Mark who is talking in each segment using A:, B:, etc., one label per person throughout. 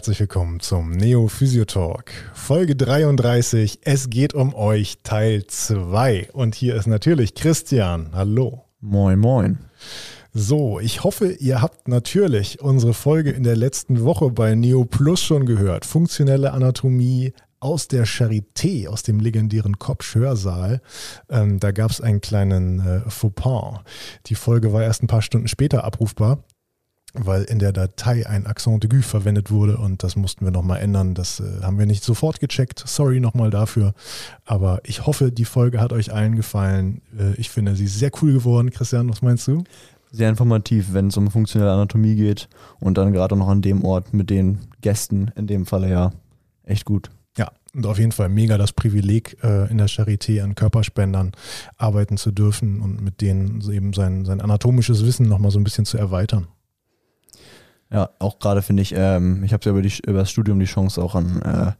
A: herzlich willkommen zum Neo Physio Talk. Folge 33. Es geht um euch, Teil 2. Und hier ist natürlich Christian. Hallo.
B: Moin, moin.
A: So, ich hoffe, ihr habt natürlich unsere Folge in der letzten Woche bei Neo Plus schon gehört. Funktionelle Anatomie, aus der Charité, aus dem legendären Kopf-Hörsaal. Ähm, da gab es einen kleinen äh, Fauxpas. Die Folge war erst ein paar Stunden später abrufbar, weil in der Datei ein Accent aigu verwendet wurde und das mussten wir nochmal ändern. Das äh, haben wir nicht sofort gecheckt. Sorry nochmal dafür. Aber ich hoffe, die Folge hat euch allen gefallen. Äh, ich finde sie sehr cool geworden. Christian, was meinst du?
B: Sehr informativ, wenn es um funktionelle Anatomie geht und dann gerade noch an dem Ort mit den Gästen, in dem Falle ja, echt gut.
A: Ja, und auf jeden Fall mega das Privileg, äh, in der Charité an Körperspendern arbeiten zu dürfen und mit denen eben sein, sein anatomisches Wissen nochmal so ein bisschen zu erweitern.
B: Ja, auch gerade finde ich, ähm, ich habe ja über, die, über das Studium die Chance auch an, äh,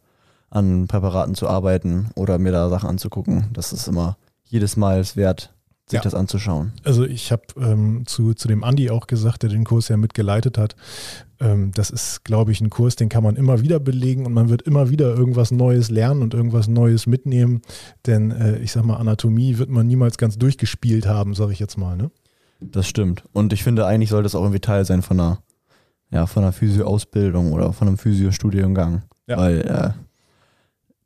B: an Präparaten zu arbeiten oder mir da Sachen anzugucken. Das ist immer jedes Mal wert, sich ja. das anzuschauen.
A: Also ich habe ähm, zu, zu dem Andi auch gesagt, der den Kurs ja mitgeleitet hat, ähm, das ist, glaube ich, ein Kurs, den kann man immer wieder belegen und man wird immer wieder irgendwas Neues lernen und irgendwas Neues mitnehmen. Denn äh, ich sag mal, Anatomie wird man niemals ganz durchgespielt haben, sage ich jetzt mal. Ne?
B: Das stimmt. Und ich finde, eigentlich sollte es auch irgendwie Teil sein von einer, ja, von einer Physio-Ausbildung oder von einem Physio-Studiengang. Ja. Weil äh,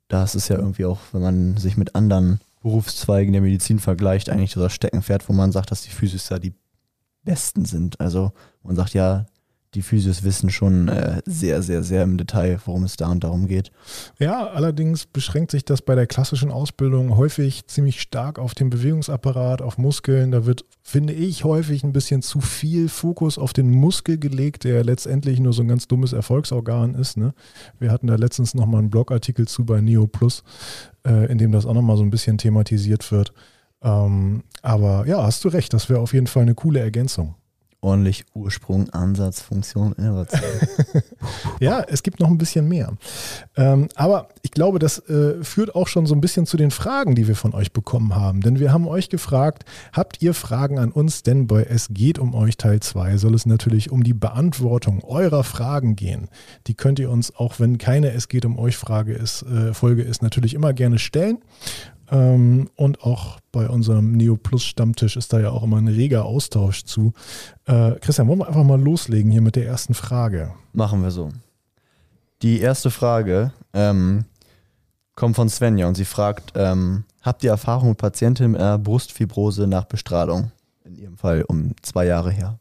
B: das ist ja irgendwie auch, wenn man sich mit anderen Berufszweigen der Medizin vergleicht, eigentlich das Steckenpferd, wo man sagt, dass die Physios da die besten sind. Also man sagt ja, die Physios wissen schon äh, sehr, sehr, sehr im Detail, worum es da und darum geht.
A: Ja, allerdings beschränkt sich das bei der klassischen Ausbildung häufig ziemlich stark auf den Bewegungsapparat, auf Muskeln. Da wird, finde ich, häufig ein bisschen zu viel Fokus auf den Muskel gelegt, der letztendlich nur so ein ganz dummes Erfolgsorgan ist. Ne? Wir hatten da letztens nochmal einen Blogartikel zu bei Neo Plus, äh, in dem das auch nochmal so ein bisschen thematisiert wird. Ähm, aber ja, hast du recht, das wäre auf jeden Fall eine coole Ergänzung
B: ordentlich Ursprung, Ansatz, Funktion, Innovation.
A: ja, es gibt noch ein bisschen mehr. Ähm, aber ich glaube, das äh, führt auch schon so ein bisschen zu den Fragen, die wir von euch bekommen haben. Denn wir haben euch gefragt, habt ihr Fragen an uns? Denn bei Es geht um euch Teil 2 soll es natürlich um die Beantwortung eurer Fragen gehen. Die könnt ihr uns, auch wenn keine Es geht um euch Frage ist, äh, Folge ist, natürlich immer gerne stellen. Ähm, und auch bei unserem Neo Plus Stammtisch ist da ja auch immer ein reger Austausch zu. Äh, Christian, wollen wir einfach mal loslegen hier mit der ersten Frage?
B: Machen wir so. Die erste Frage ähm, kommt von Svenja und sie fragt: ähm, Habt ihr Erfahrung mit Patienten mit einer Brustfibrose nach Bestrahlung? In ihrem Fall um zwei Jahre her.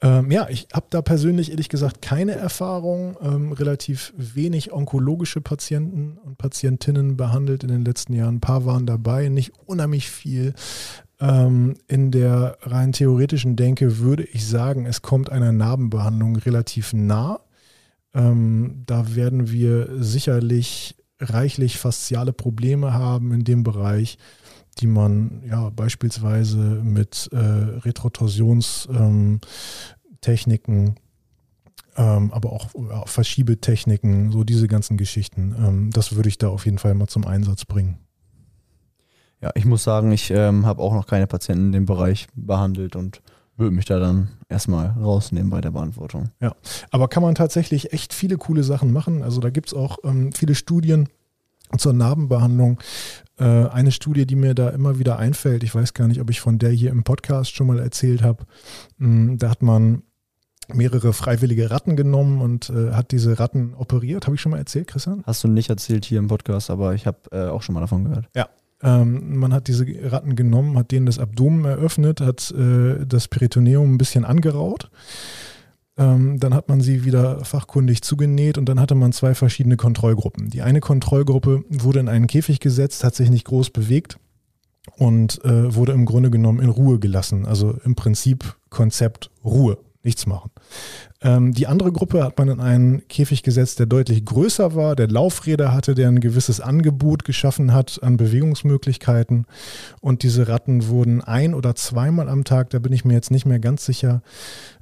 A: Ähm, ja, ich habe da persönlich ehrlich gesagt keine Erfahrung. Ähm, relativ wenig onkologische Patienten und Patientinnen behandelt in den letzten Jahren. Ein paar waren dabei, nicht unheimlich viel. Ähm, in der rein theoretischen Denke würde ich sagen, es kommt einer Narbenbehandlung relativ nah. Ähm, da werden wir sicherlich reichlich fasziale Probleme haben in dem Bereich die man ja beispielsweise mit äh, Retrotorsionstechniken, ähm, ähm, aber auch Verschiebetechniken, so diese ganzen Geschichten, ähm, das würde ich da auf jeden Fall mal zum Einsatz bringen.
B: Ja, ich muss sagen, ich ähm, habe auch noch keine Patienten in dem Bereich behandelt und würde mich da dann erstmal rausnehmen bei der Beantwortung.
A: Ja, aber kann man tatsächlich echt viele coole Sachen machen. Also da gibt es auch ähm, viele Studien zur Narbenbehandlung, eine Studie, die mir da immer wieder einfällt, ich weiß gar nicht, ob ich von der hier im Podcast schon mal erzählt habe, hm, da hat man mehrere freiwillige Ratten genommen und äh, hat diese Ratten operiert. Habe ich schon mal erzählt, Christian?
B: Hast du nicht erzählt hier im Podcast, aber ich habe äh, auch schon mal davon gehört.
A: Ja. Ähm, man hat diese Ratten genommen, hat denen das Abdomen eröffnet, hat äh, das Peritoneum ein bisschen angeraut ähm, dann hat man sie wieder fachkundig zugenäht und dann hatte man zwei verschiedene Kontrollgruppen. Die eine Kontrollgruppe wurde in einen Käfig gesetzt, hat sich nicht groß bewegt und äh, wurde im Grunde genommen in Ruhe gelassen. Also im Prinzip Konzept Ruhe, nichts machen. Ähm, die andere Gruppe hat man in einen Käfig gesetzt, der deutlich größer war, der Laufräder hatte, der ein gewisses Angebot geschaffen hat an Bewegungsmöglichkeiten. Und diese Ratten wurden ein oder zweimal am Tag, da bin ich mir jetzt nicht mehr ganz sicher,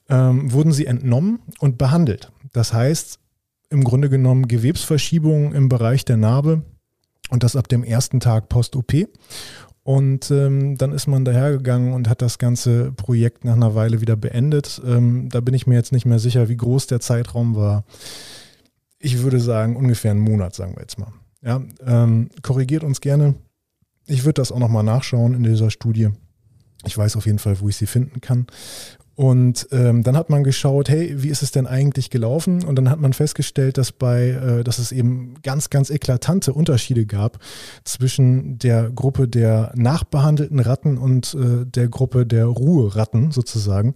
A: ähm, wurden sie entnommen und behandelt. Das heißt, im Grunde genommen Gewebsverschiebungen im Bereich der Narbe und das ab dem ersten Tag post-OP. Und ähm, dann ist man dahergegangen und hat das ganze Projekt nach einer Weile wieder beendet. Ähm, da bin ich mir jetzt nicht mehr sicher, wie groß der Zeitraum war. ich würde sagen, ungefähr einen Monat, sagen wir jetzt mal. Ja, ähm, korrigiert uns gerne. Ich würde das auch nochmal nachschauen in dieser Studie. Ich weiß auf jeden Fall, wo ich sie finden kann. Und ähm, dann hat man geschaut, hey, wie ist es denn eigentlich gelaufen? Und dann hat man festgestellt, dass bei, äh, dass es eben ganz, ganz eklatante Unterschiede gab zwischen der Gruppe der nachbehandelten Ratten und äh, der Gruppe der Ruheratten sozusagen.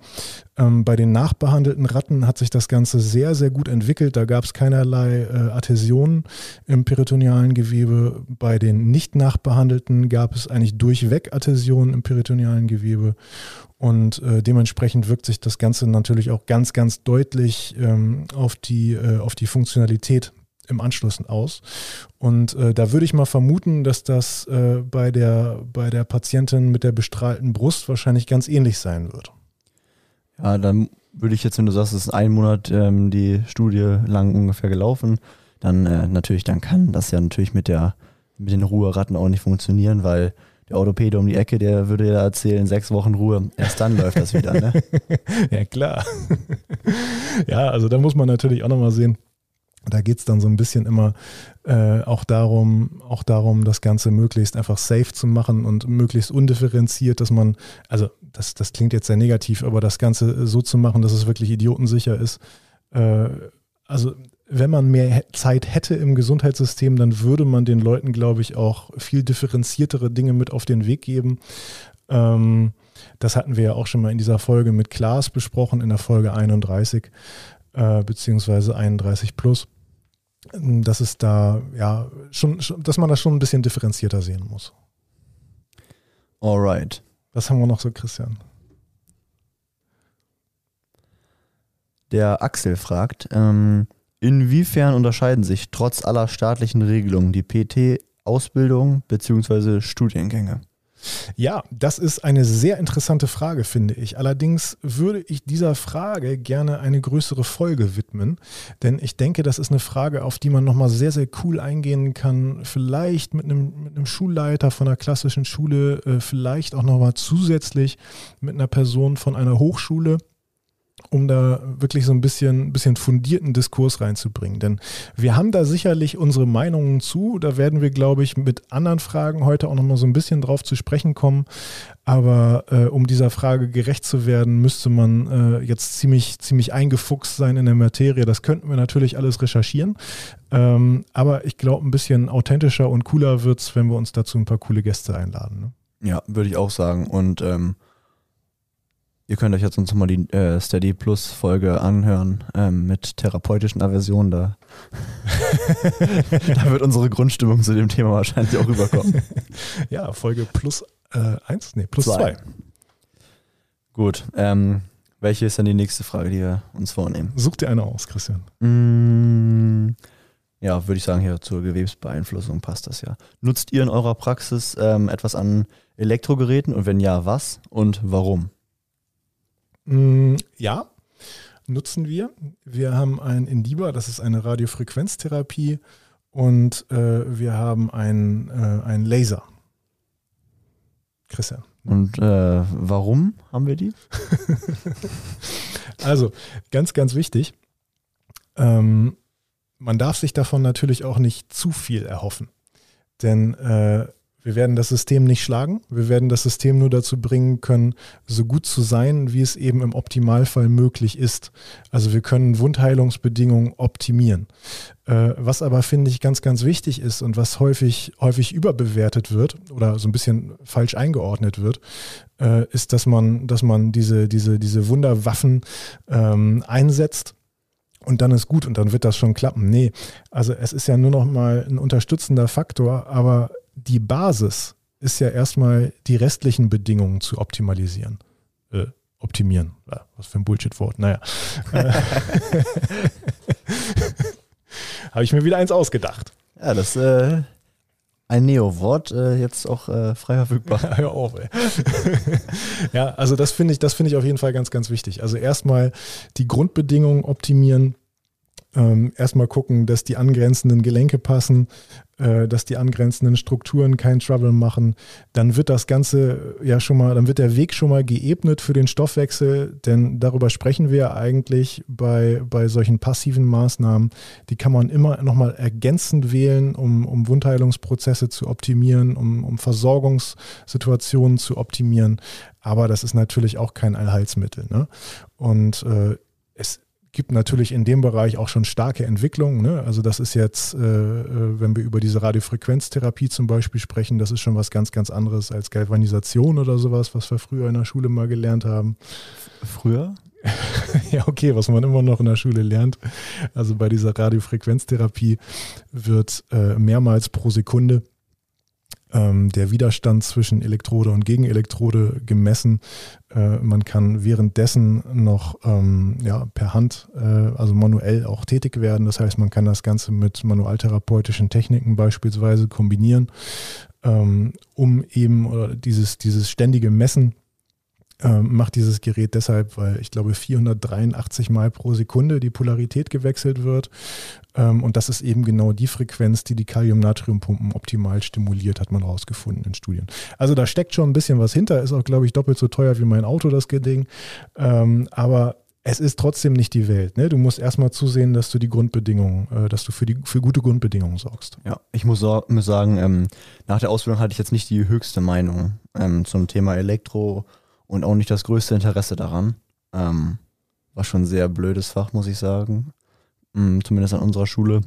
A: Ähm, bei den nachbehandelten Ratten hat sich das Ganze sehr, sehr gut entwickelt. Da gab es keinerlei äh, Adhäsionen im peritonealen Gewebe. Bei den nicht nachbehandelten gab es eigentlich durchweg Adhäsionen im peritonealen Gewebe. Und äh, dementsprechend wirkt sich das Ganze natürlich auch ganz, ganz deutlich ähm, auf, die, äh, auf die Funktionalität im Anschluss aus. Und äh, da würde ich mal vermuten, dass das äh, bei, der, bei der Patientin mit der bestrahlten Brust wahrscheinlich ganz ähnlich sein wird.
B: Ja, dann würde ich jetzt, wenn du sagst, es ist ein Monat ähm, die Studie lang ungefähr gelaufen, dann äh, natürlich, dann kann das ja natürlich mit der mit den Ruheratten auch nicht funktionieren, weil der Orthopäde um die Ecke, der würde ja erzählen, sechs Wochen Ruhe, erst dann läuft das wieder, ne?
A: ja, klar. ja, also da muss man natürlich auch nochmal sehen, da geht es dann so ein bisschen immer äh, auch darum, auch darum, das Ganze möglichst einfach safe zu machen und möglichst undifferenziert, dass man, also das, das klingt jetzt sehr negativ, aber das Ganze so zu machen, dass es wirklich idiotensicher ist. Äh, also wenn man mehr Zeit hätte im Gesundheitssystem, dann würde man den Leuten, glaube ich, auch viel differenziertere Dinge mit auf den Weg geben. Ähm, das hatten wir ja auch schon mal in dieser Folge mit Klaas besprochen, in der Folge 31 äh, beziehungsweise 31 plus. Dass es da, ja, schon, dass man das schon ein bisschen differenzierter sehen muss.
B: Alright.
A: Was haben wir noch so, Christian?
B: Der Axel fragt, ähm, Inwiefern unterscheiden sich trotz aller staatlichen Regelungen die PT-Ausbildung bzw. Studiengänge?
A: Ja, das ist eine sehr interessante Frage, finde ich. Allerdings würde ich dieser Frage gerne eine größere Folge widmen, denn ich denke, das ist eine Frage, auf die man nochmal sehr, sehr cool eingehen kann. Vielleicht mit einem, mit einem Schulleiter von einer klassischen Schule, äh, vielleicht auch nochmal zusätzlich mit einer Person von einer Hochschule um da wirklich so ein bisschen, bisschen fundierten Diskurs reinzubringen. Denn wir haben da sicherlich unsere Meinungen zu. Da werden wir, glaube ich, mit anderen Fragen heute auch nochmal so ein bisschen drauf zu sprechen kommen. Aber äh, um dieser Frage gerecht zu werden, müsste man äh, jetzt ziemlich, ziemlich eingefuchst sein in der Materie. Das könnten wir natürlich alles recherchieren. Ähm, aber ich glaube, ein bisschen authentischer und cooler wird es, wenn wir uns dazu ein paar coole Gäste einladen.
B: Ne? Ja, würde ich auch sagen. Und ähm Ihr könnt euch jetzt uns mal die äh, Steady Plus Folge anhören ähm, mit therapeutischen Aversionen. Da, da wird unsere Grundstimmung zu dem Thema wahrscheinlich auch rüberkommen.
A: ja, Folge plus äh, eins, nee, plus zwei. zwei.
B: Gut. Ähm, welche ist dann die nächste Frage, die wir uns vornehmen?
A: Such dir eine aus, Christian.
B: Mm, ja, würde ich sagen, hier zur Gewebsbeeinflussung passt das ja. Nutzt ihr in eurer Praxis ähm, etwas an Elektrogeräten und wenn ja, was und warum?
A: Mm, ja, nutzen wir. Wir haben ein Indiba, das ist eine Radiofrequenztherapie und äh, wir haben einen, äh, einen Laser. Christian.
B: Und äh, warum haben wir die?
A: also, ganz, ganz wichtig. Ähm, man darf sich davon natürlich auch nicht zu viel erhoffen. Denn äh, wir werden das System nicht schlagen. Wir werden das System nur dazu bringen können, so gut zu sein, wie es eben im Optimalfall möglich ist. Also wir können Wundheilungsbedingungen optimieren. Äh, was aber, finde ich, ganz, ganz wichtig ist und was häufig, häufig überbewertet wird oder so ein bisschen falsch eingeordnet wird, äh, ist, dass man, dass man diese, diese, diese Wunderwaffen ähm, einsetzt und dann ist gut und dann wird das schon klappen. Nee, also es ist ja nur noch mal ein unterstützender Faktor, aber die Basis ist ja erstmal die restlichen Bedingungen zu optimalisieren. Äh, optimieren. Was für ein Bullshit-Wort. Naja. Äh, Habe ich mir wieder eins ausgedacht.
B: Ja, das äh, ein Neo-Wort, äh, jetzt auch äh, frei verfügbar.
A: Hör auf, ey. ja, also das finde ich, das finde ich auf jeden Fall ganz, ganz wichtig. Also erstmal die Grundbedingungen optimieren ähm, erstmal gucken, dass die angrenzenden Gelenke passen, äh, dass die angrenzenden Strukturen keinen Trouble machen. Dann wird das Ganze ja schon mal, dann wird der Weg schon mal geebnet für den Stoffwechsel, denn darüber sprechen wir eigentlich bei, bei solchen passiven Maßnahmen. Die kann man immer nochmal ergänzend wählen, um, um Wundheilungsprozesse zu optimieren, um, um Versorgungssituationen zu optimieren. Aber das ist natürlich auch kein Allheilsmittel. Ne? Und äh, es gibt natürlich in dem Bereich auch schon starke Entwicklungen. Ne? Also das ist jetzt, äh, äh, wenn wir über diese Radiofrequenztherapie zum Beispiel sprechen, das ist schon was ganz, ganz anderes als Galvanisation oder sowas, was wir früher in der Schule mal gelernt haben.
B: Früher?
A: ja, okay, was man immer noch in der Schule lernt. Also bei dieser Radiofrequenztherapie wird äh, mehrmals pro Sekunde ähm, der Widerstand zwischen Elektrode und Gegenelektrode gemessen. Äh, man kann währenddessen noch ähm, ja, per Hand, äh, also manuell auch tätig werden. Das heißt, man kann das Ganze mit manualtherapeutischen Techniken beispielsweise kombinieren, ähm, um eben oder dieses, dieses ständige Messen ähm, macht dieses Gerät deshalb, weil ich glaube 483 Mal pro Sekunde die Polarität gewechselt wird. Ähm, und das ist eben genau die Frequenz, die die Kalium-Natrium-Pumpen optimal stimuliert, hat man rausgefunden in Studien. Also da steckt schon ein bisschen was hinter, ist auch, glaube ich, doppelt so teuer wie mein Auto, das Ding. Ähm, aber es ist trotzdem nicht die Welt. Ne? Du musst erstmal zusehen, dass du die Grundbedingungen, äh, dass du für, die, für gute Grundbedingungen sorgst.
B: Ja, ich muss, muss sagen, ähm, nach der Ausbildung hatte ich jetzt nicht die höchste Meinung ähm, zum Thema Elektro- und auch nicht das größte Interesse daran. Ähm, war schon ein sehr blödes Fach, muss ich sagen. Mhm, zumindest an unserer Schule.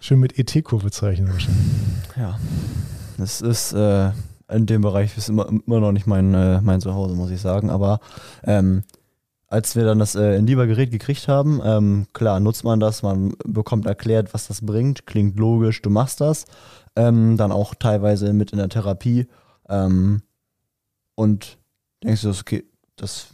A: Schön mit ET-Kurve zeichnen wahrscheinlich.
B: Ja. Das ist äh, in dem Bereich ist immer, immer noch nicht mein, äh, mein Zuhause, muss ich sagen. Aber ähm, als wir dann das äh, Indiba-Gerät gekriegt haben, ähm, klar, nutzt man das, man bekommt erklärt, was das bringt, klingt logisch, du machst das. Ähm, dann auch teilweise mit in der Therapie. Ähm, und denkst du, okay, das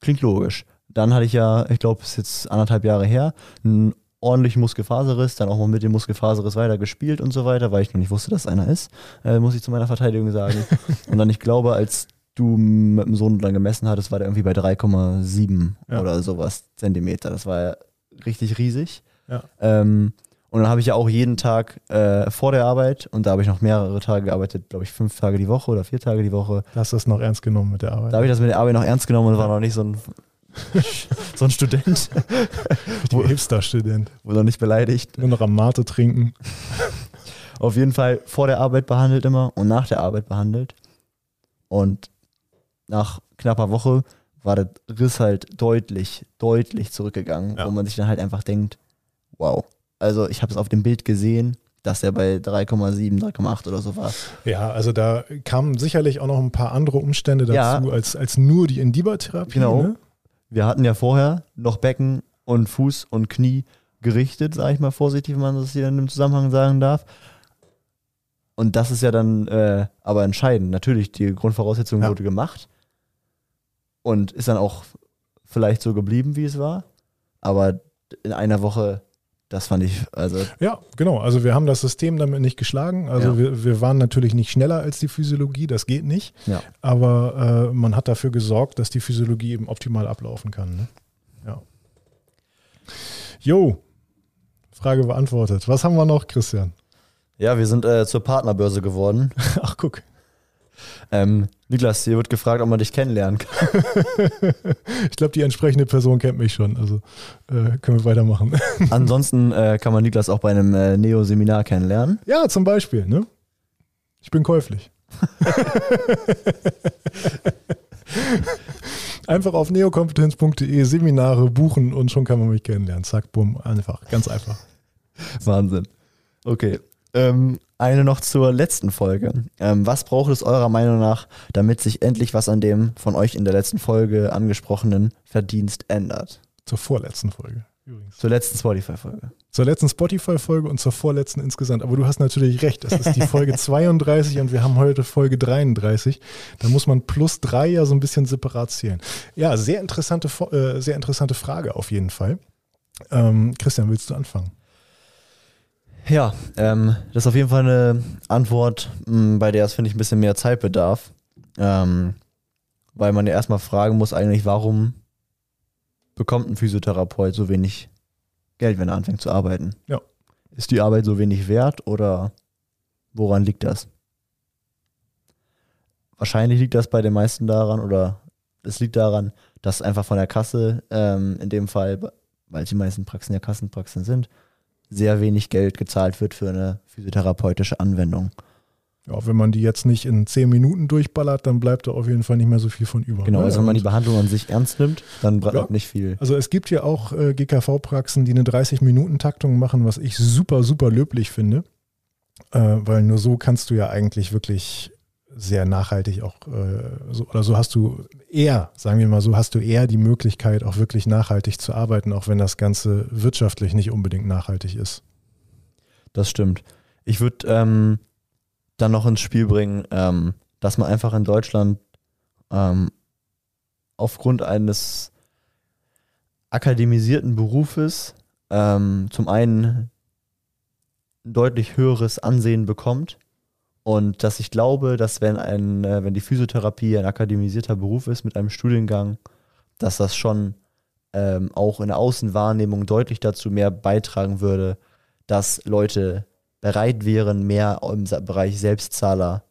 B: klingt logisch. Dann hatte ich ja, ich glaube, es ist jetzt anderthalb Jahre her, einen ordentlichen Muskelfaserriss, dann auch mal mit dem Muskelfaserriss weiter gespielt und so weiter, weil ich noch nicht wusste, dass einer ist, äh, muss ich zu meiner Verteidigung sagen. und dann, ich glaube, als du mit dem Sohn dann gemessen hattest, war der irgendwie bei 3,7 ja. oder sowas Zentimeter. Das war ja richtig riesig.
A: Ja.
B: Ähm, und dann habe ich ja auch jeden Tag äh, vor der Arbeit, und da habe ich noch mehrere Tage gearbeitet, glaube ich, fünf Tage die Woche oder vier Tage die Woche.
A: Da hast du das noch ernst genommen mit der Arbeit?
B: Da habe ich das mit der Arbeit noch ernst genommen und war noch nicht so ein, so ein Student.
A: Wo, Hipster-Student.
B: Wurde noch nicht beleidigt.
A: Nur noch am Mate trinken.
B: Auf jeden Fall vor der Arbeit behandelt immer und nach der Arbeit behandelt. Und nach knapper Woche war der Riss halt deutlich, deutlich zurückgegangen, ja. wo man sich dann halt einfach denkt, wow also ich habe es auf dem Bild gesehen, dass er bei 3,7, 3,8 oder so war.
A: Ja, also da kamen sicherlich auch noch ein paar andere Umstände dazu ja, als, als nur die Indiba-Therapie.
B: Genau. Ne? Wir hatten ja vorher noch Becken und Fuß und Knie gerichtet, sage ich mal vorsichtig, wenn man das hier in dem Zusammenhang sagen darf. Und das ist ja dann äh, aber entscheidend. Natürlich, die Grundvoraussetzung ja. wurde gemacht und ist dann auch vielleicht so geblieben, wie es war. Aber in einer Woche das fand ich, also.
A: Ja, genau. Also wir haben das System damit nicht geschlagen. Also ja. wir, wir waren natürlich nicht schneller als die Physiologie, das geht nicht.
B: Ja.
A: Aber äh, man hat dafür gesorgt, dass die Physiologie eben optimal ablaufen kann. Ne? Ja. Jo, Frage beantwortet. Was haben wir noch, Christian?
B: Ja, wir sind äh, zur Partnerbörse geworden.
A: Ach, guck.
B: Ähm, Niklas, hier wird gefragt, ob man dich kennenlernen kann.
A: ich glaube, die entsprechende Person kennt mich schon. Also äh, können wir weitermachen.
B: Ansonsten äh, kann man Niklas auch bei einem äh, Neo-Seminar kennenlernen.
A: Ja, zum Beispiel. Ne? Ich bin käuflich. einfach auf neokompetenz.de Seminare buchen und schon kann man mich kennenlernen. Zack, bumm, einfach, ganz einfach.
B: Wahnsinn. Okay. Ähm, eine noch zur letzten Folge. Ähm, was braucht es eurer Meinung nach, damit sich endlich was an dem von euch in der letzten Folge angesprochenen Verdienst ändert?
A: Zur vorletzten Folge übrigens.
B: Zur letzten Spotify-Folge.
A: Zur letzten Spotify-Folge und zur vorletzten insgesamt. Aber du hast natürlich recht, das ist die Folge 32 und wir haben heute Folge 33. Da muss man plus drei ja so ein bisschen separat zählen. Ja, sehr interessante, äh, sehr interessante Frage auf jeden Fall. Ähm, Christian, willst du anfangen?
B: Ja, ähm, das ist auf jeden Fall eine Antwort, mh, mm, bei der es, finde ich, ein bisschen mehr Zeit bedarf. Ähm, weil man ja erstmal fragen muss, eigentlich, warum bekommt ein Physiotherapeut so wenig Geld, wenn er anfängt zu arbeiten.
A: Ja.
B: Ist die Arbeit so wenig wert oder woran liegt das? Wahrscheinlich liegt das bei den meisten daran oder es liegt daran, dass einfach von der Kasse, ähm, in dem Fall, weil die meisten Praxen ja Kassenpraxen sind, sehr wenig Geld gezahlt wird für eine physiotherapeutische Anwendung.
A: Ja, wenn man die jetzt nicht in zehn Minuten durchballert, dann bleibt da auf jeden Fall nicht mehr so viel von über.
B: Genau,
A: ne?
B: also wenn man die Behandlung an sich ernst nimmt, dann bleibt
A: Ja.
B: nicht viel.
A: Also es gibt ja auch äh, GKV-Praxen, die eine 30-Minuten-Taktung machen, was ich super, super löblich finde. Äh, weil nur so kannst du ja eigentlich wirklich sehr nachhaltig auch, äh, so, oder so hast du eher, sagen wir mal so, hast du eher die Möglichkeit, auch wirklich nachhaltig zu arbeiten, auch wenn das Ganze wirtschaftlich nicht unbedingt nachhaltig ist.
B: Das stimmt. Ich würde ähm, dann noch ins Spiel bringen, ähm, dass man einfach in Deutschland ähm, aufgrund eines akademisierten Berufes ähm, zum einen ein deutlich höheres Ansehen bekommt und dass ich glaube, dass wenn ein, äh, wenn die Physiotherapie ein akademisierter Beruf ist mit einem Studiengang, dass das schon ähm, auch in der Außenwahrnehmung deutlich dazu mehr beitragen würde, dass Leute bereit wären, mehr im Bereich Selbstzahler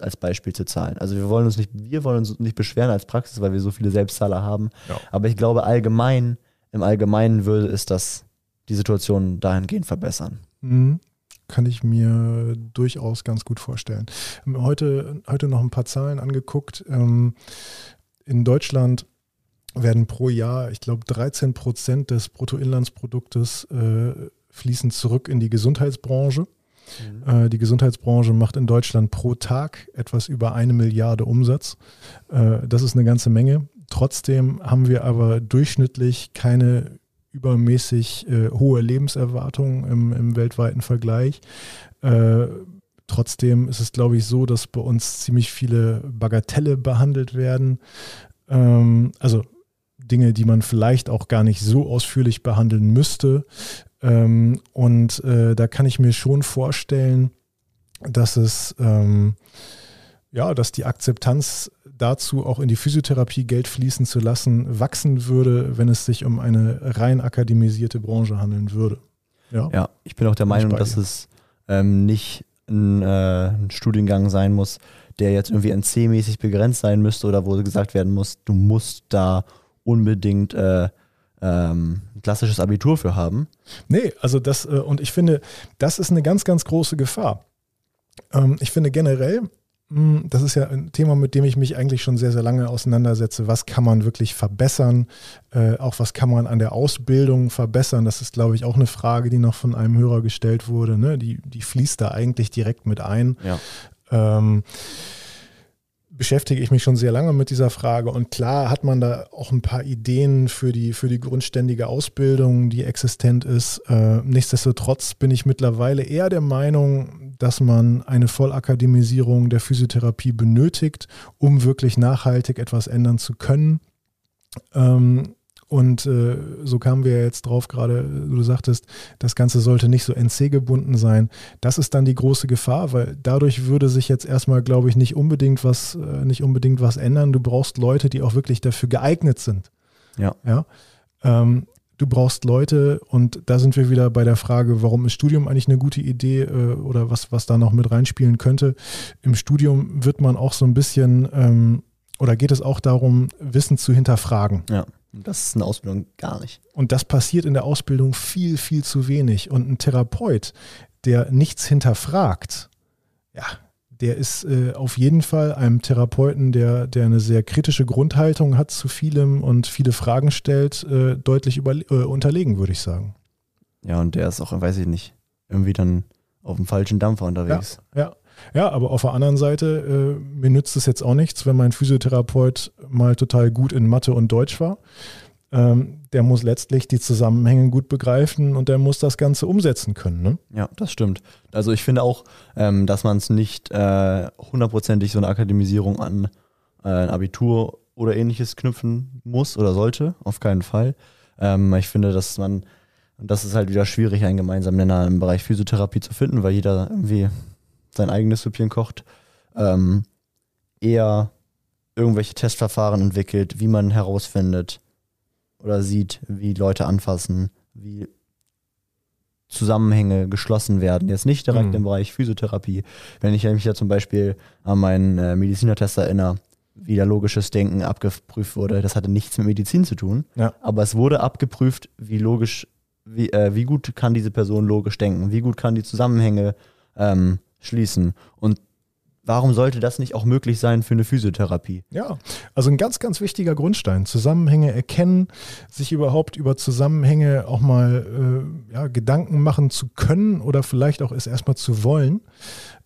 B: als Beispiel zu zahlen. Also wir wollen uns nicht, wir wollen uns nicht beschweren als Praxis, weil wir so viele Selbstzahler haben.
A: Ja.
B: Aber ich glaube allgemein, im Allgemeinen würde es das die Situation dahingehend verbessern.
A: Mhm. Kann ich mir durchaus ganz gut vorstellen. Ähm, Heute, heute noch ein paar Zahlen angeguckt. Ähm, In Deutschland werden pro Jahr, ich glaube, 13 Prozent des Bruttoinlandsproduktes äh, fließen zurück in die Gesundheitsbranche. Äh, die Gesundheitsbranche macht in Deutschland pro Tag etwas über eine Milliarde Umsatz. Äh, das ist eine ganze Menge. Trotzdem haben wir aber durchschnittlich keine übermäßig äh, hohe Lebenserwartung im, im weltweiten Vergleich. Äh, trotzdem ist es, glaube ich, so, dass bei uns ziemlich viele Bagatelle behandelt werden. Ähm, also Dinge, die man vielleicht auch gar nicht so ausführlich behandeln müsste. Ähm, und äh, da kann ich mir schon vorstellen, dass es ähm, ja, dass die Akzeptanz dazu, auch in die Physiotherapie Geld fließen zu lassen, wachsen würde, wenn es sich um eine rein akademisierte Branche handeln würde. Ja,
B: Ja, ich bin auch der Meinung, dass
A: dir.
B: es ähm, nicht ein, äh, ein Studiengang sein muss, der jetzt irgendwie NC-mäßig begrenzt sein müsste oder wo gesagt werden muss, du musst da unbedingt äh, ähm, ein klassisches Abitur für haben.
A: Nee, also das, äh, und ich finde, das ist eine ganz, ganz große Gefahr. Ähm, ich finde generell, das ist ja ein Thema, mit dem ich mich eigentlich schon sehr, sehr lange auseinandersetze. Was kann man wirklich verbessern? Äh, auch was kann man an der Ausbildung verbessern? Das ist, glaube ich, auch eine Frage, die noch von einem Hörer gestellt wurde. Ne? Die, die fließt da eigentlich direkt mit ein.
B: Ja.
A: ähm, beschäftige ich mich schon sehr lange mit dieser Frage und klar hat man da auch ein paar Ideen für die, für die grundständige Ausbildung, die existent ist. Äh, nichtsdestotrotz bin ich mittlerweile eher der Meinung, dass man eine Vollakademisierung der Physiotherapie benötigt, um wirklich nachhaltig etwas ändern zu können. Ähm, und äh, so kamen wir jetzt drauf, gerade du sagtest, das Ganze sollte nicht so NC-gebunden sein. Das ist dann die große Gefahr, weil dadurch würde sich jetzt erstmal, glaube ich, nicht unbedingt was, äh, nicht unbedingt was ändern. Du brauchst Leute, die auch wirklich dafür geeignet sind.
B: Ja.
A: Ja. Ähm, du brauchst Leute, und da sind wir wieder bei der Frage, warum ist Studium eigentlich eine gute Idee äh, oder was, was da noch mit reinspielen könnte. Im Studium wird man auch so ein bisschen, ähm, oder geht es auch darum, Wissen zu hinterfragen.
B: Ja. Das ist eine Ausbildung gar nicht.
A: Und das passiert in der Ausbildung viel, viel zu wenig. Und ein Therapeut, der nichts hinterfragt, ja, der ist äh, auf jeden Fall einem Therapeuten, der, der eine sehr kritische Grundhaltung hat zu vielem und viele Fragen stellt, äh, deutlich über, äh, unterlegen, würde ich sagen.
B: Ja, und der ist auch, weiß ich nicht, irgendwie dann auf dem falschen Dampfer unterwegs.
A: Ja, ja, aber auf der anderen Seite, äh, mir nützt es jetzt auch nichts, wenn mein Physiotherapeut mal total gut in Mathe und Deutsch war. Ähm, der muss letztlich die Zusammenhänge gut begreifen und der muss das Ganze umsetzen können. Ne?
B: Ja, das stimmt. Also ich finde auch, ähm, dass man es nicht äh, hundertprozentig so eine Akademisierung an äh, ein Abitur oder ähnliches knüpfen muss oder sollte, auf keinen Fall. Ähm, ich finde, dass man, und das ist halt wieder schwierig, einen gemeinsamen Nenner im Bereich Physiotherapie zu finden, weil jeder irgendwie sein eigenes Süppchen kocht, ähm, eher irgendwelche Testverfahren entwickelt, wie man herausfindet oder sieht, wie Leute anfassen, wie Zusammenhänge geschlossen werden. Jetzt nicht direkt
A: Mhm.
B: im Bereich Physiotherapie. Wenn ich mich ja zum Beispiel an meinen äh, Medizinertest erinnere, wie da logisches Denken abgeprüft wurde, das hatte nichts mit Medizin zu tun,
A: Ja.
B: aber es wurde abgeprüft, wie logisch, wie, äh, wie gut kann diese Person logisch denken, wie gut kann die Zusammenhänge ähm, schließen. Und warum sollte das nicht auch möglich sein für eine Physiotherapie?
A: Ja, also ein ganz, ganz wichtiger Grundstein. Zusammenhänge erkennen, sich überhaupt über Zusammenhänge auch mal äh, ja, Gedanken machen zu können oder vielleicht auch es erstmal zu wollen.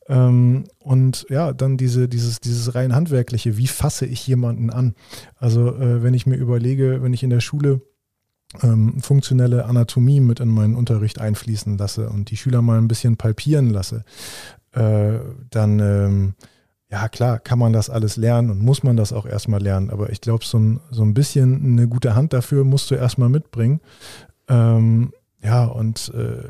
A: Ähm, und ja, dann diese, dieses, dieses rein handwerkliche, wie fasse ich jemanden an? Also äh, wenn ich mir überlege, wenn ich in der Schule ähm, funktionelle Anatomie mit in meinen Unterricht einfließen lasse und die Schüler mal ein bisschen palpieren lasse, äh, dann ähm, ja klar, kann man das alles lernen und muss man das auch erstmal lernen. Aber ich glaube, so ein, so ein bisschen eine gute Hand dafür musst du erstmal mitbringen. Ähm, ja, und äh,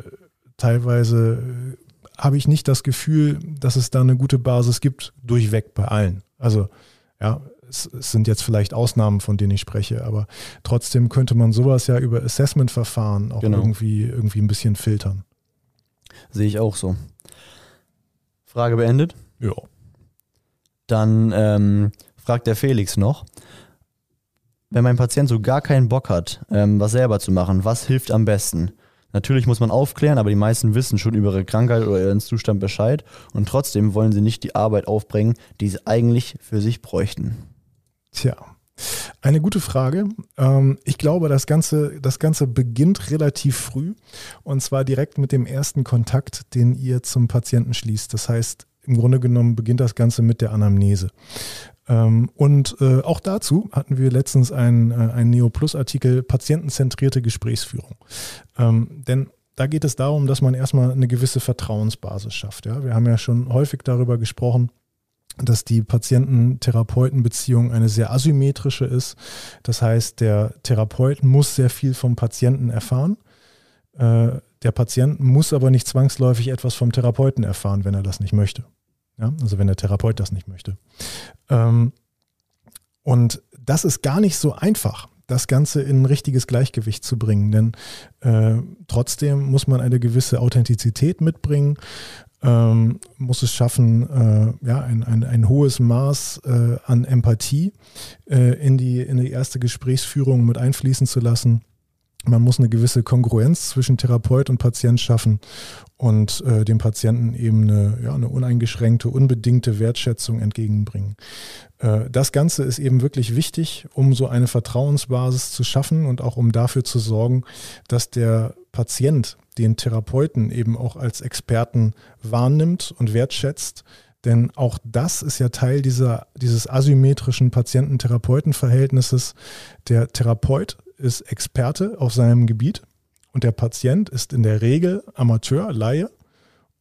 A: teilweise habe ich nicht das Gefühl, dass es da eine gute Basis gibt, durchweg bei allen. Also ja, es, es sind jetzt vielleicht Ausnahmen, von denen ich spreche, aber trotzdem könnte man sowas ja über Assessment-Verfahren auch
B: Genau.
A: irgendwie, irgendwie ein bisschen filtern.
B: Sehe ich auch so. Frage beendet.
A: Ja.
B: Dann ähm, fragt der Felix noch, wenn mein Patient so gar keinen Bock hat, ähm, was selber zu machen, was hilft am besten? Natürlich muss man aufklären, aber die meisten wissen schon über ihre Krankheit oder ihren Zustand Bescheid und trotzdem wollen sie nicht die Arbeit aufbringen, die sie eigentlich für sich bräuchten.
A: Tja, eine gute Frage. Ähm, ich glaube, das Ganze, das Ganze beginnt relativ früh und zwar direkt mit dem ersten Kontakt, den ihr zum Patienten schließt. Das heißt, im Grunde genommen beginnt das Ganze mit der Anamnese. Ähm, und äh, auch dazu hatten wir letztens einen, äh, einen Neo-Plus-Artikel Patientenzentrierte Gesprächsführung. Ähm, denn da geht es darum, dass man erstmal eine gewisse Vertrauensbasis schafft. Wir haben ja schon häufig darüber gesprochen, dass die Patienten-Therapeuten-Beziehung eine sehr asymmetrische ist. Das heißt, der Therapeut muss sehr viel vom Patienten erfahren. Äh, der Patient muss aber nicht zwangsläufig etwas vom Therapeuten erfahren, wenn er das nicht möchte. Ja? Also wenn der Therapeut das nicht möchte. Ähm, und das ist gar nicht so einfach, das Ganze in ein richtiges Gleichgewicht zu bringen. Denn äh, trotzdem muss man eine gewisse Authentizität mitbringen ähm, muss es schaffen, äh, ja, ein, ein, ein hohes Maß äh, an Empathie äh, in, die, in die erste Gesprächsführung mit einfließen zu lassen. Man muss eine gewisse Kongruenz zwischen Therapeut und Patient schaffen und äh, dem Patienten eben eine, ja, eine uneingeschränkte, unbedingte Wertschätzung entgegenbringen. Äh, das Ganze ist eben wirklich wichtig, um so eine Vertrauensbasis zu schaffen und auch um dafür zu sorgen, dass der Patient den Therapeuten eben auch als Experten wahrnimmt und wertschätzt. Denn auch das ist ja Teil dieser, dieses asymmetrischen Patienten-Therapeuten-Verhältnisses. Der Therapeut ist Experte auf seinem Gebiet und der Patient ist in der Regel Amateur, Laie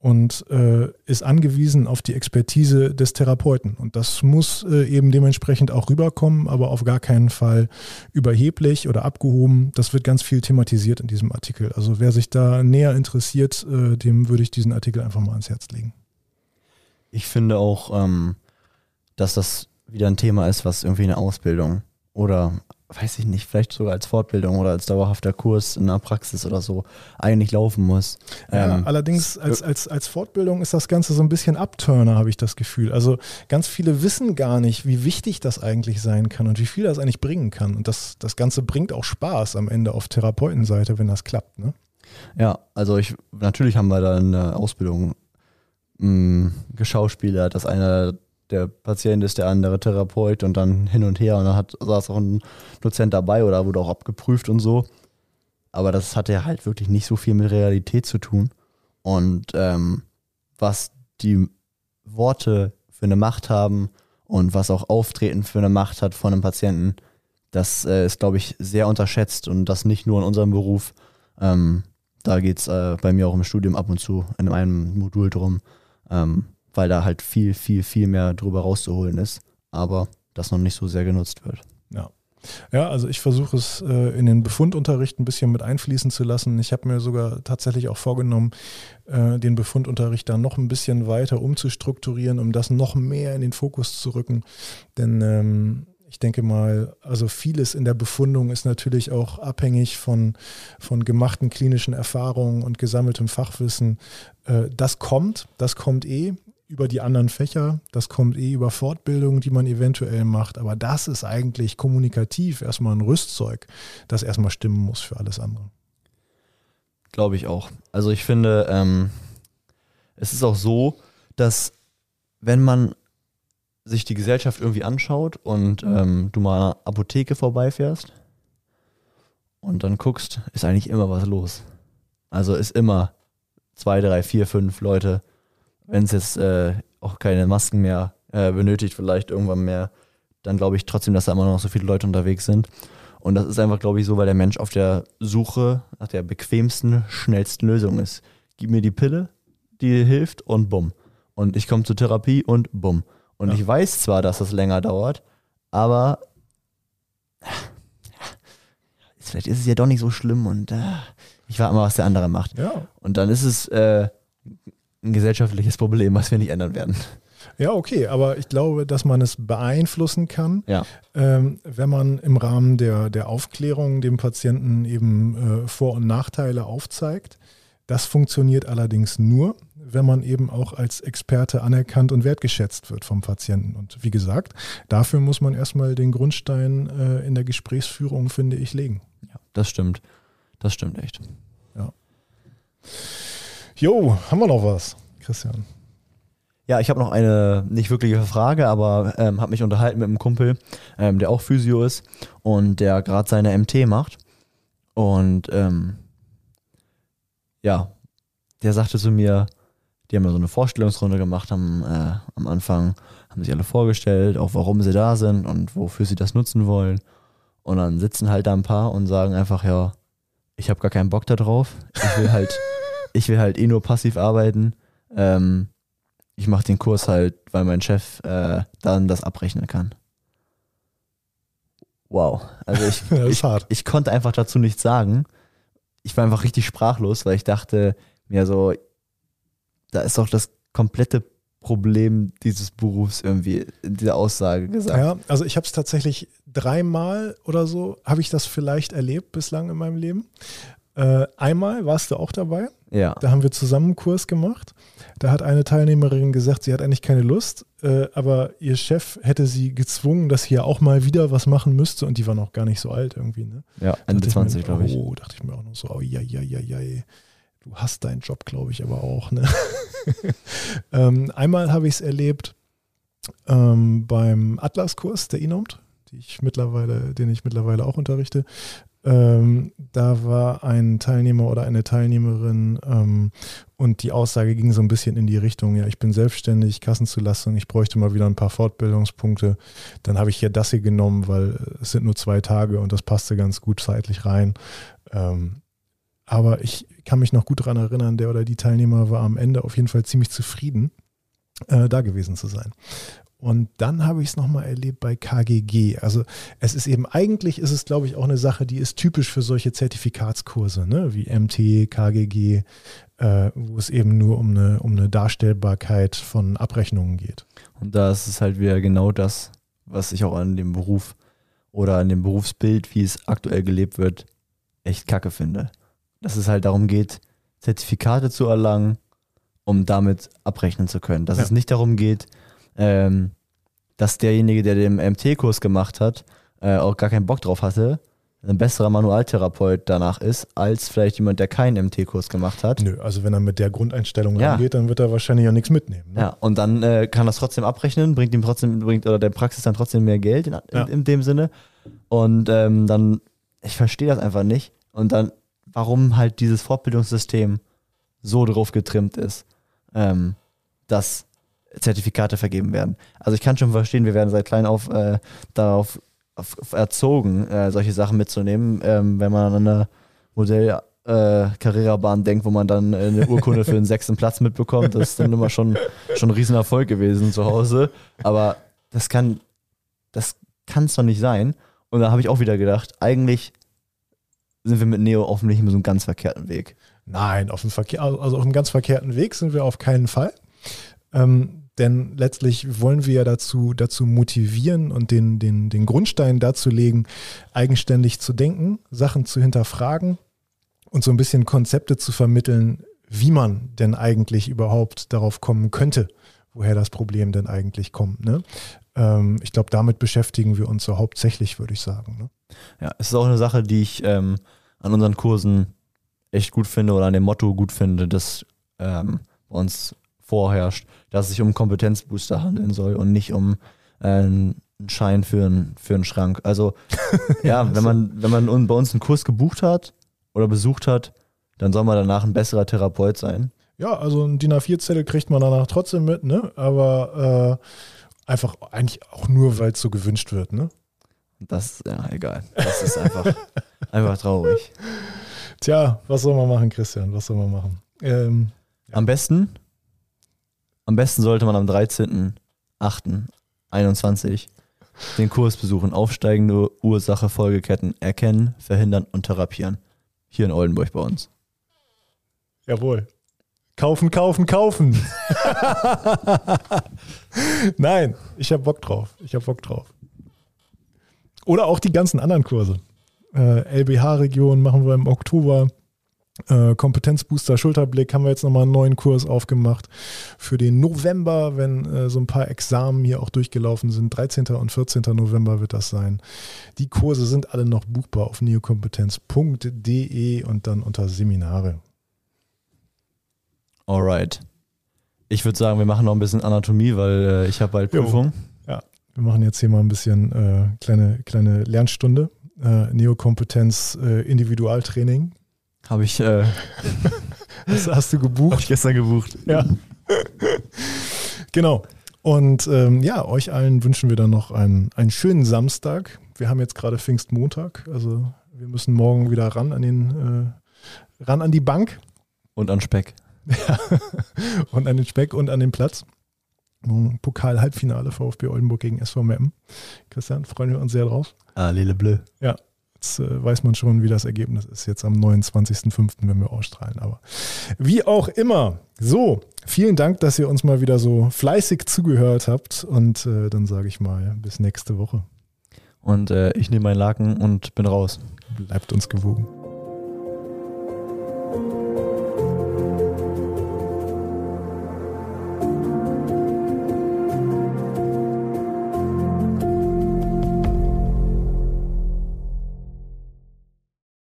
A: und äh, ist angewiesen auf die Expertise des Therapeuten. Und das muss äh, eben dementsprechend auch rüberkommen, aber auf gar keinen Fall überheblich oder abgehoben. Das wird ganz viel thematisiert in diesem Artikel. Also wer sich da näher interessiert, äh, dem würde ich diesen Artikel einfach mal ans Herz legen.
B: Ich finde auch, ähm, dass das wieder ein Thema ist, was irgendwie eine Ausbildung oder weiß ich nicht, vielleicht sogar als Fortbildung oder als dauerhafter Kurs in der Praxis oder so eigentlich laufen muss.
A: Ja,
B: Ähm,
A: allerdings als, als, als Fortbildung ist das Ganze so ein bisschen Abturner, habe ich das Gefühl. Also ganz viele wissen gar nicht, wie wichtig das eigentlich sein kann und wie viel das eigentlich bringen kann. Und das, das Ganze bringt auch Spaß am Ende auf Therapeutenseite, wenn das klappt. Ne?
B: Ja, also ich natürlich haben wir da eine Ausbildung mh, geschauspielert, dass einer der Patient ist, der andere Therapeut und dann hin und her und dann hat, saß auch ein Dozent dabei oder wurde auch abgeprüft und so. Aber das hatte halt wirklich nicht so viel mit Realität zu tun. Und ähm, was die Worte für eine Macht haben und was auch Auftreten für eine Macht hat von einem Patienten, das äh, ist, glaube ich, sehr unterschätzt und das nicht nur in unserem Beruf. Ähm, da geht es äh, bei mir auch im Studium ab und zu in einem Modul drum, ähm, weil da halt viel, viel, viel mehr drüber rauszuholen ist, aber das noch nicht so sehr genutzt wird.
A: Ja. Ja, also ich versuche es äh, in den Befundunterricht ein bisschen mit einfließen zu lassen. Ich habe mir sogar tatsächlich auch vorgenommen, äh, den Befundunterricht da noch ein bisschen weiter umzustrukturieren, um das noch mehr in den Fokus zu rücken. Denn ähm, Ich denke mal, also vieles in der Befundung ist natürlich auch abhängig von, von gemachten klinischen Erfahrungen und gesammeltem Fachwissen. Äh, das kommt, das kommt eh über die anderen Fächer, das kommt eh über Fortbildungen, die man eventuell macht, aber das ist eigentlich kommunikativ erstmal ein Rüstzeug, das erstmal stimmen muss für alles andere.
B: Glaube ich auch. Also ich finde, ähm, es ist auch so, dass wenn man sich die Gesellschaft irgendwie anschaut und ähm, du mal an einer Apotheke vorbeifährst und dann guckst, ist eigentlich immer was los. Also ist immer zwei, drei, vier, fünf Leute, wenn es jetzt äh, auch keine Masken mehr äh, benötigt, vielleicht irgendwann mehr, dann glaube ich trotzdem, dass da immer noch so viele Leute unterwegs sind. Und das ist einfach, glaube ich, so, weil der Mensch auf der Suche nach der bequemsten, schnellsten Lösung ist. Gib mir die Pille, die hilft und bumm. Und ich komme zur Therapie und bumm. Und ja. ich weiß zwar, dass das länger dauert, aber vielleicht ist es ja doch nicht so schlimm und äh, ich warte mal, was der andere macht.
A: Ja.
B: Und dann ist es äh, ein gesellschaftliches Problem, was wir nicht ändern werden.
A: Ja, okay, aber ich glaube, dass man es beeinflussen kann,
B: ja.
A: ähm, wenn man im Rahmen der, der Aufklärung dem Patienten eben äh, Vor- und Nachteile aufzeigt. Das funktioniert allerdings nur, wenn man eben auch als Experte anerkannt und wertgeschätzt wird vom Patienten. Und wie gesagt, dafür muss man erstmal den Grundstein äh, in der Gesprächsführung, finde ich, legen.
B: Ja, das stimmt. Das stimmt echt.
A: Ja. Jo, haben wir noch was, Christian?
B: Ja, ich habe noch eine nicht wirkliche Frage, aber ähm, habe mich unterhalten mit einem Kumpel, ähm, der auch Physio ist und der gerade seine MT macht. Und ähm, ja, der sagte zu mir, die haben ja so eine Vorstellungsrunde gemacht am, äh, am Anfang, haben sich alle vorgestellt, auch warum sie da sind und wofür sie das nutzen wollen. Und dann sitzen halt da ein paar und sagen einfach, ja, ich habe gar keinen Bock da drauf. Ich will halt, ich will halt eh nur passiv arbeiten. Ähm, ich mache den Kurs halt, weil mein Chef äh, dann das abrechnen kann. Wow. Also ich, ich, ich, konnte einfach dazu nichts sagen. Ich war einfach richtig sprachlos, weil ich dachte mir so, da ist doch das komplette Problem dieses Berufs irgendwie in dieser Aussage gesagt.
A: Ja, also ich habe es tatsächlich dreimal oder so, habe ich das vielleicht erlebt bislang in meinem Leben. Äh, einmal warst du auch dabei.
B: Ja.
A: Da haben wir zusammen einen Kurs gemacht. Da hat eine Teilnehmerin gesagt, sie hat eigentlich keine Lust, äh, aber ihr Chef hätte sie gezwungen, dass sie ja auch mal wieder was machen müsste und die war noch gar nicht so alt irgendwie. Ne?
B: Ja, Ende 20, glaube ich.
A: Oh, dachte ich mir auch noch so, oh, ja, ja, ja, ja. Du hast deinen Job, glaube ich, aber auch. Ne? ähm, einmal habe ich es erlebt ähm, beim Atlas-Kurs der INOMT, ich mittlerweile, den ich mittlerweile auch unterrichte. Ähm, da war ein Teilnehmer oder eine Teilnehmerin ähm, und die Aussage ging so ein bisschen in die Richtung, ja, ich bin selbstständig, Kassenzulassung, ich bräuchte mal wieder ein paar Fortbildungspunkte. Dann habe ich hier das hier genommen, weil es sind nur zwei Tage und das passte ganz gut zeitlich rein. Ähm, aber ich kann mich noch gut daran erinnern, der oder die Teilnehmer war am Ende auf jeden Fall ziemlich zufrieden, äh, da gewesen zu sein. Und dann habe ich es nochmal erlebt bei KGG. Also es ist eben, eigentlich ist es, glaube ich, auch eine Sache, die ist typisch für solche Zertifikatskurse, ne? wie MT, KGG, äh, wo es eben nur um eine, um eine Darstellbarkeit von Abrechnungen geht.
B: Und da ist es halt wieder genau das, was ich auch an dem Beruf oder an dem Berufsbild, wie es aktuell gelebt wird, echt kacke finde. Dass es halt darum geht, Zertifikate zu erlangen, um damit abrechnen zu können. Dass ja. es nicht darum geht, ähm, dass derjenige, der den MT-Kurs gemacht hat, äh, auch gar keinen Bock drauf hatte, ein besserer Manualtherapeut danach ist, als vielleicht jemand, der keinen MT-Kurs gemacht hat.
A: Nö, also wenn er mit der Grundeinstellung ja. rangeht, dann wird er wahrscheinlich auch nichts mitnehmen.
B: Ne? Ja, und dann äh, kann das trotzdem abrechnen, bringt ihm trotzdem, bringt oder der Praxis dann trotzdem mehr Geld in, ja. in, in dem Sinne. Und ähm, dann, ich verstehe das einfach nicht. Und dann, warum halt dieses Fortbildungssystem so drauf getrimmt ist, ähm, dass Zertifikate vergeben werden. Also ich kann schon verstehen, wir werden seit klein auf äh, darauf auf, erzogen, äh, solche Sachen mitzunehmen, ähm, wenn man an eine Modell äh, Carrera-Bahn denkt, wo man dann eine Urkunde für den sechsten Platz mitbekommt. Das ist dann immer schon, schon ein Riesenerfolg gewesen zu Hause. Aber das kann das kann es doch nicht sein. Und da habe ich auch wieder gedacht, eigentlich sind wir mit Neo auf nicht so einem ganz verkehrten Weg.
A: Nein, auf dem Verkehr, also auf einem ganz verkehrten Weg sind wir auf keinen Fall. Ähm, Denn letztlich wollen wir ja dazu, dazu motivieren und den, den, den Grundstein dazu legen, eigenständig zu denken, Sachen zu hinterfragen und so ein bisschen Konzepte zu vermitteln, wie man denn eigentlich überhaupt darauf kommen könnte, woher das Problem denn eigentlich kommt. Ne? Ähm, ich glaube, damit beschäftigen wir uns so hauptsächlich, würde ich sagen. Ne?
B: Ja, es ist auch eine Sache, die ich ähm, an unseren Kursen echt gut finde oder an dem Motto gut finde, das ähm, bei uns vorherrscht, dass es sich um Kompetenzbooster handeln soll und nicht um äh, einen Schein für, ein, für einen Schrank. Also ja, ja wenn man, wenn man bei uns einen Kurs gebucht hat oder besucht hat, dann soll man danach ein besserer Therapeut sein.
A: Ja, also ein DIN A4-Zettel kriegt man danach trotzdem mit, ne? Aber äh, einfach eigentlich auch nur, weil es so gewünscht wird, ne?
B: Das, ja, egal. Das ist einfach, einfach traurig.
A: Tja, was soll man machen, Christian? Was soll man machen? Ähm,
B: ja. Am besten, am besten sollte man am 13.08.21 den Kurs besuchen. Aufsteigende Ursache, Folgeketten erkennen, verhindern und therapieren. Hier in Oldenburg bei uns.
A: Jawohl. Kaufen, kaufen, kaufen. Nein, ich habe Bock drauf. Ich habe Bock drauf. Oder auch die ganzen anderen Kurse. Äh, LBH-Region machen wir im Oktober. Äh, Kompetenzbooster Schulterblick haben wir jetzt nochmal einen neuen Kurs aufgemacht für den November, wenn äh, so ein paar Examen hier auch durchgelaufen sind. 13. und 14. November wird das sein. Die Kurse sind alle noch buchbar auf neokompetenz.de und dann unter Seminare.
B: Alright. Ich würde sagen, wir machen noch ein bisschen Anatomie, weil äh, ich habe bald Prüfung.
A: Ja, wir machen jetzt hier mal ein bisschen äh, kleine, kleine Lernstunde. Äh, Neokompetenz äh, Individualtraining.
B: Habe ich. Äh,
A: das hast du gebucht?
B: Habe ich gestern gebucht.
A: Ja. genau. Und ähm, ja, euch allen wünschen wir dann noch einen, einen schönen Samstag. Wir haben jetzt gerade Pfingstmontag, also wir müssen morgen wieder ran an den äh, ran an die Bank.
B: Und an Speck.
A: Ja. und an den Speck und an den Platz. Pokal-Halbfinale VfB Oldenburg gegen SV Meppen. Christian, freuen wir uns sehr drauf.
B: Ah, Lille Bleu.
A: Ja, Jetzt äh, weiß man schon, wie das Ergebnis ist, jetzt am 29.05., wenn wir ausstrahlen. Aber wie auch immer, so, vielen Dank, dass ihr uns mal wieder so fleißig zugehört habt. Und äh, dann sage ich mal, bis nächste Woche.
B: Und äh, ich nehme meinen Laken und bin raus.
A: Bleibt uns gewogen.